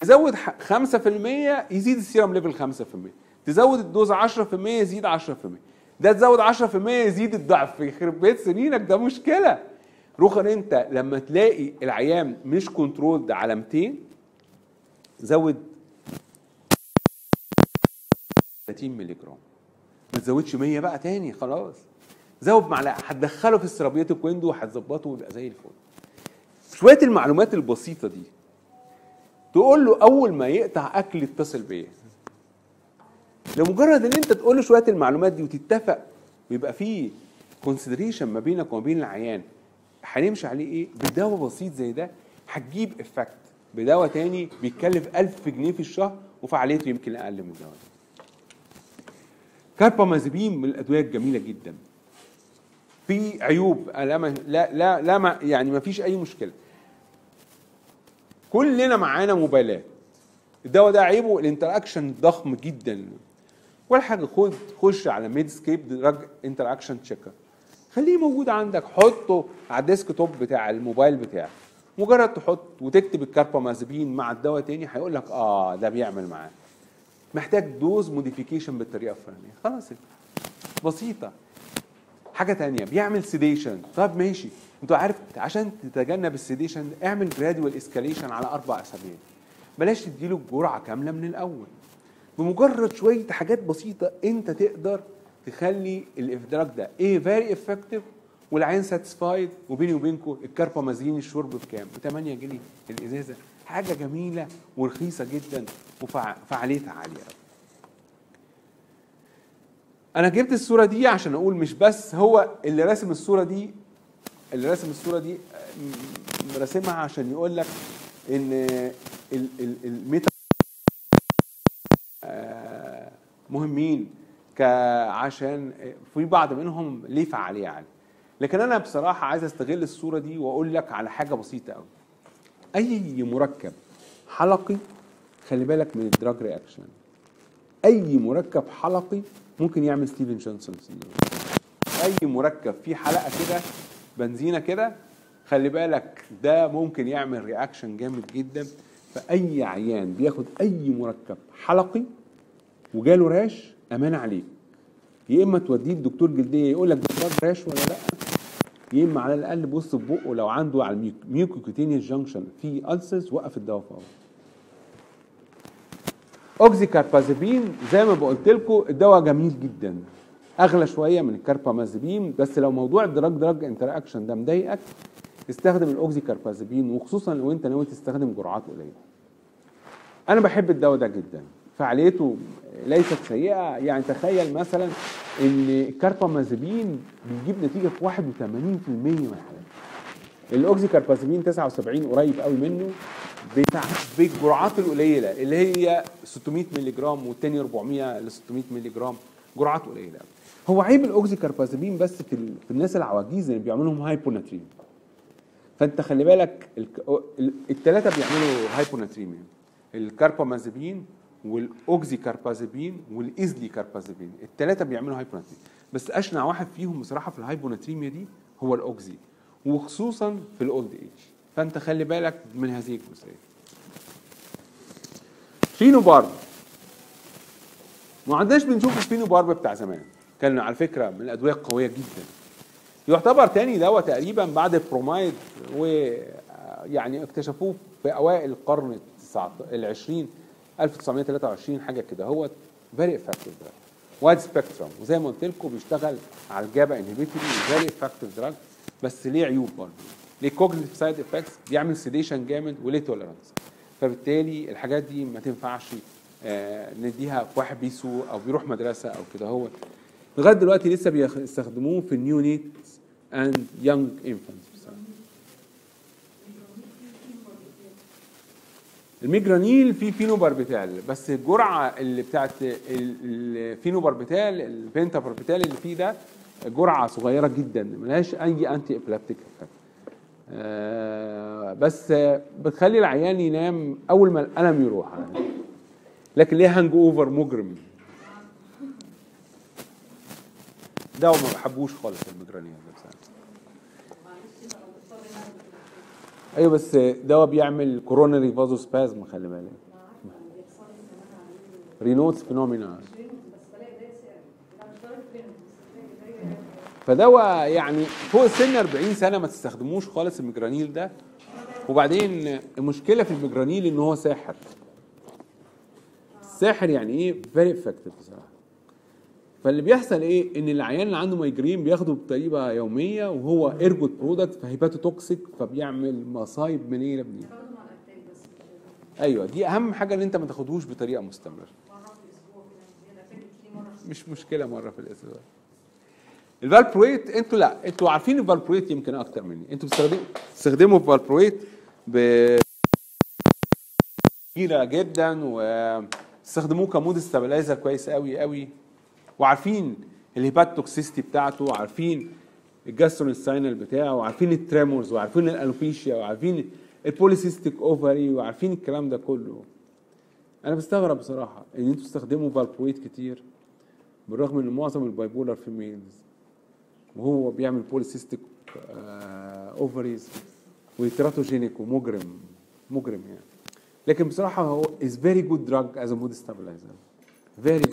تزود 5% يزيد ال serum level 5% تزود ال dose 10% يزيد 10% ده تزود 10% يزيد الضعف. يخرب بيت سنينك ده مشكلة. رخر انت لما تلاقي العيان مش controlled على 200 زود 30 مللي جرام. ما تزودش 100 بقى تاني خلاص. زود معلقة. هتدخله في ال therapeutic window وهتظبطه ويبقى زي الفل. شوية المعلومات البسيطة دي تقول له أول ما يقطع أكل اتصل بيا. لمجرد إن أنت تقول له شوية المعلومات دي وتتفق ويبقى في consideration ما بينك وما بين العيان. هنمشي عليه إيه؟ بدواء بسيط زي ده هتجيب effect بدواء تاني بيتكلف 1000 جنيه في الشهر وفعاليته يمكن أقل من الدواء ده. كاربامازيبين من الأدوية الجميلة جدا. في عيوب لا لا لا, لا يعني ما فيش أي مشكلة. كلنا معانا موبايلات ده عيبه ال interaction ضخم جدا. ولا حاجة خد خش على Medscape drug interaction checker خليه موجود عندك حطه على ال desktop بتاع الموبايل بتاعك. مجرد تحط وتكتب الكاربامازيبين مع الدواء تاني هيقول لك آه ده بيعمل معاه. محتاج dose modification بالطريقة الفلانية. خلاص بسيطة. حاجة تانية بيعمل sedation طب ماشي. انت عارف عشان تتجنب ال sedation اعمل gradual escalation على أربع أسابيع. بلاش تديله الجرعة كاملة من الأول. بمجرد شوية حاجات بسيطة انت تقدر تخلي ال drug ده إيه very effective والعيان satisfied وبيني وبينكم الكربامازين الشرب بكام؟ ب 8 جنيه. الإزازة حاجة جميلة ورخيصة جدا وفعاليتها عالية. قوي. أنا جبت الصورة دي عشان أقول مش بس هو اللي راسم الصورة دي اللي راسم الصورة دي راسمها عشان يقول لك إن الميتا مهمين عشان في بعض منهم ليه فعاليه عاليه لكن أنا بصراحة عايز أستغل الصورة دي وأقول لك على حاجة بسيطة قوي أي مركب حلقي خلي بالك من ال drug reaction. أي مركب حلقي ممكن يعمل Stevens-Johnson syndrome أي مركب فيه حلقة كده بنزينة كده خلي بالك ده ممكن يعمل reaction جامد جدا. فأي عيان بياخد أي مركب حلقي وجاله rash أمانة عليك. يا إما توديه لدكتور جلدية يقول لك ده rash ولا لأ يا إما على الأقل بص في بقه لو عنده على ال mucocutaneous junction في ulcers وقف الدواء فورا. oxcarbazepine زي ما قلت لكم الدواء جميل جدا. أغلى شوية من الكاربامازيبين بس لو موضوع ال drug drug interaction ده مضايقك استخدم ال oxcarbazepine وخصوصا لو أنت ناوي تستخدم جرعات قليلة. أنا بحب الدواء ده جدا. فعاليته ليست سيئة. يعني تخيل مثلا إن الكاربامازيبين بيجيب نتيجة في 81% من الحالات. ال oxcarbazepine 79 قريب قوي منه. بالجرعات القليلة اللي هي 600 مللي جرام والتاني 400 ل 600 مللي جرام جرعات قليلة. هو عيب ال oxcarbazepine بس في. في الناس العواجيز اللي بيعملوا لهم hyponatremia فأنت خلي بالك الثلاثه بيعملوا hyponatremia الكاربامازيبين وال oxcarbazepine وال eslicarbazepine الثلاثه بيعملوا hyponatremia. بس أشنع واحد فيهم بصراحة في ال hyponatremia دي هو الاوكزي وخصوصا في ال old age فانت خلي بالك من هذه الجزئية. phenobarb ما عندناش بنشوف ال phenobarb بتاع زمان. كان على فكرة من الأدوية القوية جدا. يعتبر تاني دواء تقريبا بعد البرومايد ويعني اكتشفوه في أوائل القرن العشرين 1923 حاجة كده. هو very effective drug wide spectrum وزي ما قلت لكم بيشتغل على ال GABA inhibitory very effective drug بس ليه عيوب برضه؟ ليه cognitive side effects بيعمل sedation جامد وليه tolerance فبالتالي الحاجات دي ما تنفعش آه نديها في واحد بيسوق أو بيروح مدرسة أو كده هو. لغاية دلوقتي لسه بيستخدموه في ال neonate and young infants ال Migranil فيه فينوباربيتال بس الجرعة اللي بتاعت ال phenobarbital ال pentobarbital اللي فيه ده جرعة صغيرة جدا ملهاش أي anti epileptic effect بس بتخلي العيان ينام أول ما الألم يروح. لكن ليه hangover مجرم؟ ده ما بحبوش خالص ال Migranil ده أيوه بس دواء بيعمل coronary vasospasm خلي بالك. Raynaud's phenomena. فدواء يعني فوق السن 40 سنة ما تستخدموش خالص ال Migranil ده. وبعدين المشكلة في ال Migranil إن هو ساحر. الساحر يعني إيه؟ very effective بصراحة. فاللي بيحصل إيه؟ إن العيان اللي عنده migraine بياخده بطريقة يومية وهو ergot product ف hepatotoxic فبيعمل مصايب منين لمنين أيوه دي أهم حاجة إن أنت ما تاخدهوش بطريقة مستمرة. مش مشكلة مرة في الأسبوع. ال valproate أنتوا لا أنتوا عارفين ال valproate يمكن أكتر مني. أنتوا بتستخدموا بتستخدموا ال valproate ب كبيرة جدا وتستخدموه ك mood stabilizer كويس قوي قوي وعارفين ال hepatotoxicity بتاعته وعارفين ال gastrointestinal بتاعه وعارفين ال tremors وعارفين ال alopecia وعارفين ال polycystic ovary وعارفين الكلام ده كله. أنا بستغرب بصراحة إن أنتوا تستخدموا valproate كتير بالرغم إن معظم ال bipolar females وهو بيعمل polycystic ovaries و teratogenic ومجرم مجرم يعني. لكن بصراحة هو is very good drug as mood stabilizer very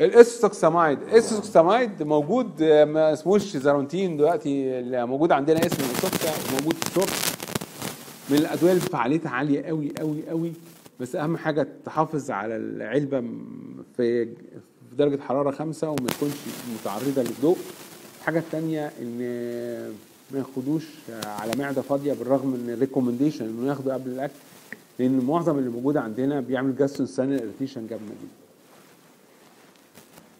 ال ethosuximide ال ethosuximide موجود ما اسموش Zarontin دلوقتي موجود عندنا اسمه اسوكسا موجود الشرب من الأدوية اللي فعاليتها عالية قوي قوي قوي بس أهم حاجة تحافظ على العلبة في في درجة حرارة خمسة وما تكونش متعرضة للضوء. الحاجة الثانية إن ما ياخدوش على معدة فاضية بالرغم ان ال recommendation إنه ياخدوا قبل الأكل لأن معظم اللي موجود عندنا بيعمل gastrointestinal irritation جامده جدا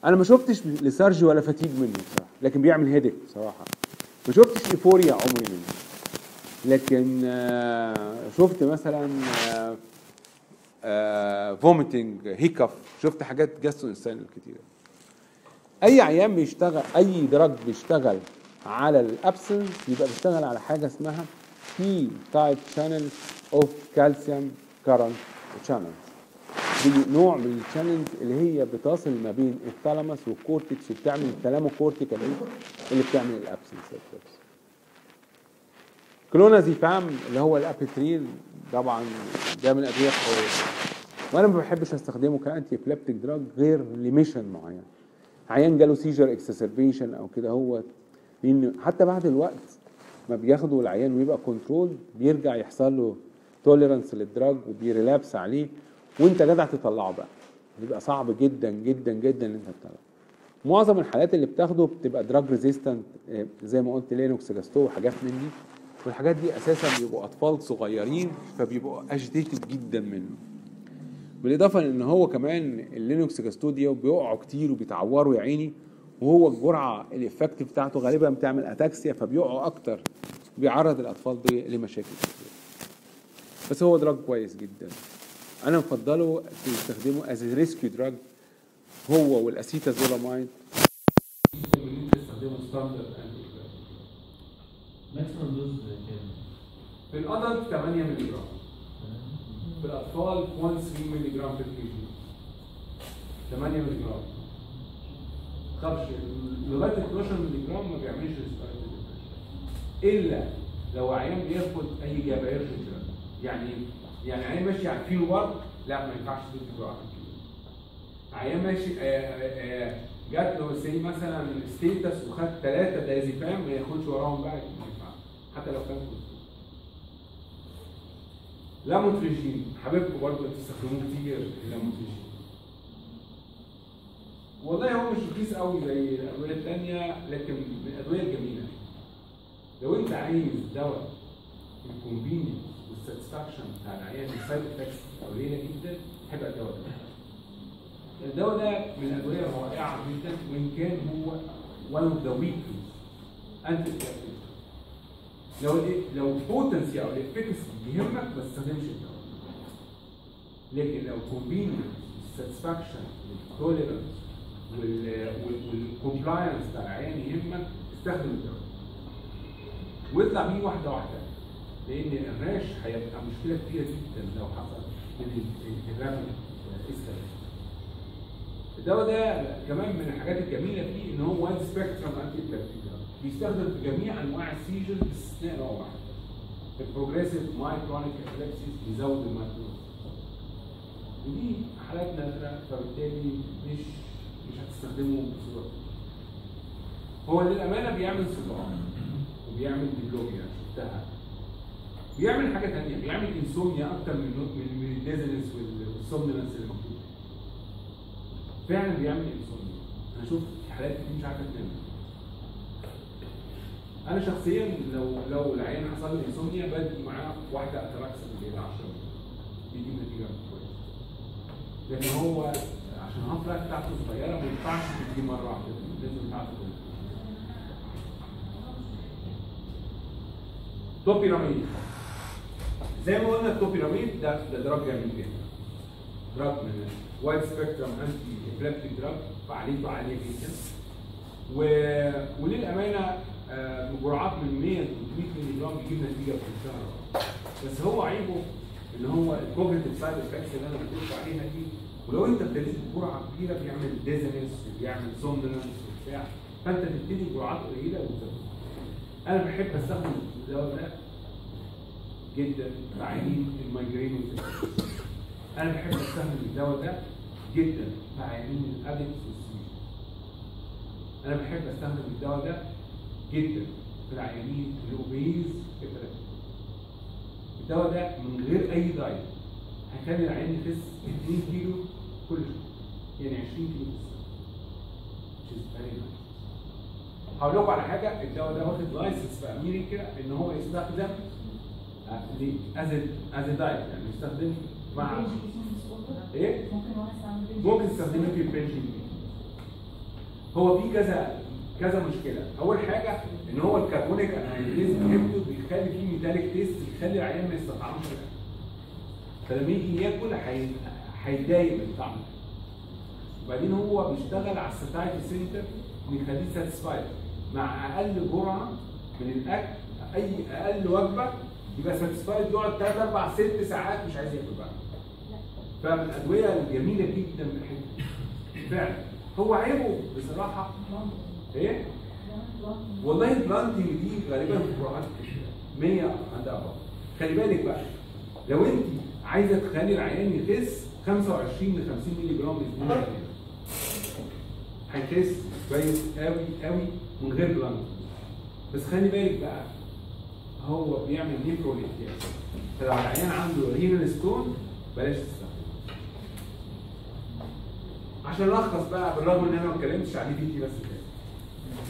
أنا ما شفتش lethargy ولا fatigue منه بصراحة لكن بيعمل headache بصراحة. ما شفتش euphoria عمري منه. لكن شفت مثلا vomiting hiccup شفت حاجات gastrointestinal كتيره أي عيان بيشتغل أي drug بيشتغل على ال absence يبقى بيشتغل على حاجة اسمها T type channel of calcium current channel دي نوع من ال channels اللي هي بتصل ما بين ال thalamus وال cortex وبتعمل ال thalamocortical اللي بتعمل ال absence clonazepam اللي هو ال Apetryl طبعا ده من الادويه القويه وأنا ما بحبش أستخدمه ك anti epileptic drug غير limitation معين. عيان جاله seizure exacerbation أو كده هو لأن حتى بعد الوقت ما بياخدوا العيان ويبقى control بيرجع يحصل له tolerance لل drug وبي relapse عليه. وأنت جدع تطلعه بقى. بيبقى صعب جدا جدا جدا إن أنت تطلعه. معظم الحالات اللي بتاخده بتبقى drug resistant زي ما قلت Lennox-Gastaut وحاجات من دي. والحاجات دي أساسا بيبقوا أطفال صغيرين فبيبقوا agitated جدا منه. بالإضافة لأن هو كمان ال Lennox-Gastaut دي بيقعوا كتير وبيتعوروا يا عيني وهو الجرعة ال effective بتاعته غالبا بتعمل ataxia فبيقعوا أكتر بيعرض الأطفال دي لمشاكل كتير. بس هو drug كويس جدا. أنا مفضله تستخدمه as rescue drug هو وال acetazolamide ماكسيمم دوز كام؟ في الادلت 8 مللي جرام في الاطفال 0.3 مللي جرام في الكي جي 8 مللي جرام خافش لغايه 12 مللي جرام ما بيعملش الا لو عيان بياخد اي جابايرجن يعني يعني عيان ماشي على الكيلو بار لا ما ينفعش تدي جرعه عيان ماشي جات له سي مثلا ستيتس وخد ثلاثة دايزيبام ما ياخدش وراهم بقى ما ينفعش. حتى لو كان كنت. لاموتريجين حبيبكم برضه تستخدموه كتير اللاموتريجين والله هو مش رخيص قوي زي الأدوية الثانية لكن من الأدوية الجميلة. لو انت عايز دواء الكونفينينس والساتسفاكشن بتاع العيان السايد افكتس قليلة جدا هيبقى الدواء ده الدواء ده من الأدوية الرائعة جدا وإن كان هو one of the weakest anti لو لو ال potency أو ال efficacy يهمك ما تستخدمش الدواء. لكن لو convenience ال satisfaction وال tolerance وال compliance بتاع العيان يهمك استخدم الدواء. واطلع بيه واحدة واحدة لأن ال rash هيبقى مشكلة كبيرة جدا لو حصل من ال rapid escalation الدواء ده كمان من الحاجات الجميلة فيه إن هو wide spectrum anti بيستخدم في جميع أنواع ال seizures باستثناء نوع واحد ال progressive myoclonic epilepsies بيزود ال myoclonus ودي حالات نادره فبالتالي مش مش هتستخدمه بصورة. هو للأمانة بيعمل صداع وبيعمل diplopia شفتها؟ بيعمل حاجة ثانية بيعمل insomnia أكتر من من ال dizziness وال somnolence اللي فعلا بيعمل insomnia أنا شفت حالات كتير مش عارفه تنام أنا شخصيا لو لو العيان حصل له insomnia بدي معاه واحدة Atarax اللي هي 10 بيجيب نتيجة كويسة. لكن هو عشان life بتاعته صغيرة ما ينفعش تدي مرة واحدة. لازم تعرف topiramate زي ما قلنا ال topiramate ده ده drug جميل جدا. drug من wide spectrum antiepileptic drug فعاليته عالية جدا. وللأمانة آه، بجرعات من 100 ل 300 مللي جرام بيجيب نتيجة في الشهر بس هو عيبه إن هو ال cognitive side effects اللي أنا قلت عليها دي ولو أنت ابتديت بجرعة كبيرة بيعمل ديزنس وبيعمل سومنس وبتاع فأنت تبتدي بجرعات قليلة وتزود أنا بحب أستخدم الدواء ده جدا عيانين المايجرين والزكاة. أنا بحب أستخدم الدواء ده جدا في عيانين الادكس والسيجن أنا بحب أستخدم الدواء ده جدا في العيانين الاوبيز الثلاثة. الدواء ده من غير أي diet هيخلي العيان يخس 2 كيلو كل شهر يعني 20 كيلو في السنة which is very nice. هقول لكم على حاجة الدواء ده واخد license في أمريكا إن هو يستخدم as as diet يعني يستخدم إيه؟ ممكن تستخدمه في ال binging هو في كذا كذا مشكله اول حاجة ان هو الكربونيك بيبدو بيخلي فيه metallic taste يخلي العيان ما يستطعمش فلما يجي ياكل هي- هيتضايق من طعمه وبعدين هو بيشتغل على ال satiety center بيخليه satisfied مع أقل جرعه من الاكل اي أقل وجبه يبقى satisfied يقعد 3 4 6 ساعات مش عايز ياكل بقى فمن الأدوية الجميلة جدا دي. فعلا. هو عيبه بصراحة إيه؟ والله ال blunting دي غالبا في جرعات 100 and above خلي بالك بقى. لو أنت عايزة تخلي العيان يخس 25 ل 50 مللي جرام أسبوع هيخس كويس قوي قوي من غير blunting بس خلي بالك بقى. هو بيعمل nephrolithiasis فلو العيان عنده renal stone بلاش تستخدمه. عشان ألخص بقى بالرغم إن أنا ما اتكلمتش عن ليفي تاني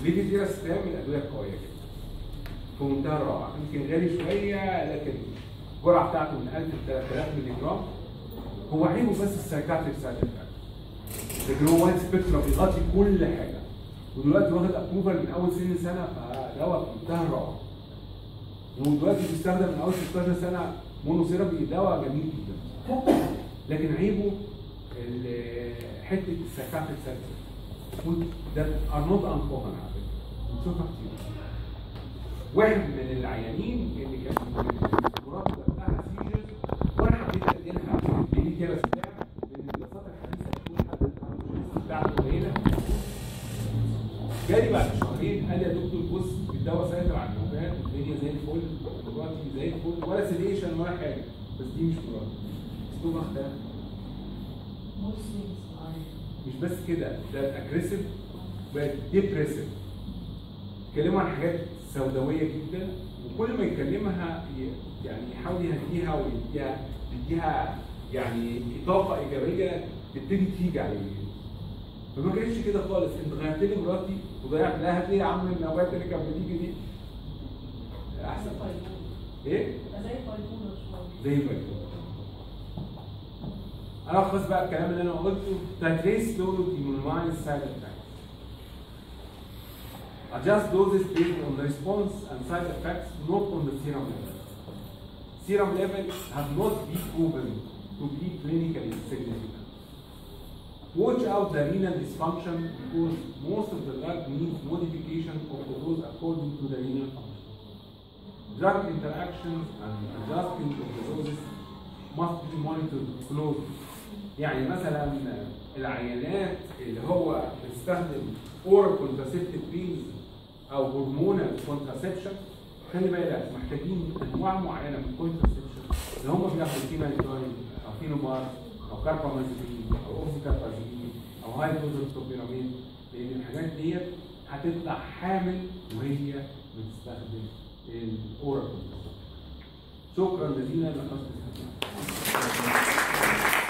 ليفي تي بس تاني من الأدوية القوية جدا. في منتهى الروعة. يمكن غالي شوية لكن الجرعة بتاعته من 1000 ل 3000 مللي جرام. هو عيبه بس ال psychiatric side effect هو wide spectrum بيغطي كل حاجة. ودلوقتي واخد approval من أول سن سنة فدواء في منتهى الروعة. ودلوقتي بيستخدم من أول 16 سنة مونوثيرابي دواء جميل جدا. لكن عيبه حتة السكاكه السادسه ده ار نوت انكومن على فكره بنشوفها كتير واحد من العيانين اللي كان مراته بتاعها سيجرز وأنا حبيت اديلها ليه كده سلاح لأن الدراسات الحديثة بتقول حد بتاعته قليله جالي بعد شهرين قال لي يا دكتور بص الدواء سيطر على النوبات الدنيا زي الفل دلوقتي زي الفل ولا sedation ولا حاجة. بس دي مش مراتي اسلوب اختلف مش بس كده ده aggressive بقت depressive يتكلموا عن حاجات سوداوية جدا وكل ما يكلمها يعني يحاول يهديها ويديها يديها يعني طاقه إيجابية تبتدي تيجي عليه. فما كانتش كده خالص انت غيرت لي مراتي وضيعت لها هات لي يا عم النوبات اللي كانت بتيجي دي. أحسن إيه؟ زي ما يكون الخص بقى الكلام اللي انا قلته تدريس دور ديمونمايز سايد افكتس adjust doses based on the response and side effects not on the serum level serum level have not been proven to be clinically significant watch out the renal dysfunction because most of the drug needs modification of the dose according to the renal function drug interactions and adjusting of the doses must be monitored closely يعني مثلا العينات اللي هو بيستخدم أورال كونتراسيبتيف بيلز أو hormonal contraception خلي بالك محتاجين أنواع معينة من ال contraception اللي هم بياخدوا فينايتوين أو phenobarb أو كاربامازيبين أو oxcarbazepine أو high dose topiramate لأن الحاجات ديت هتطلع حامل وهي بتستخدم ال oral contraception شكرا جزيلا لحسن الاستماع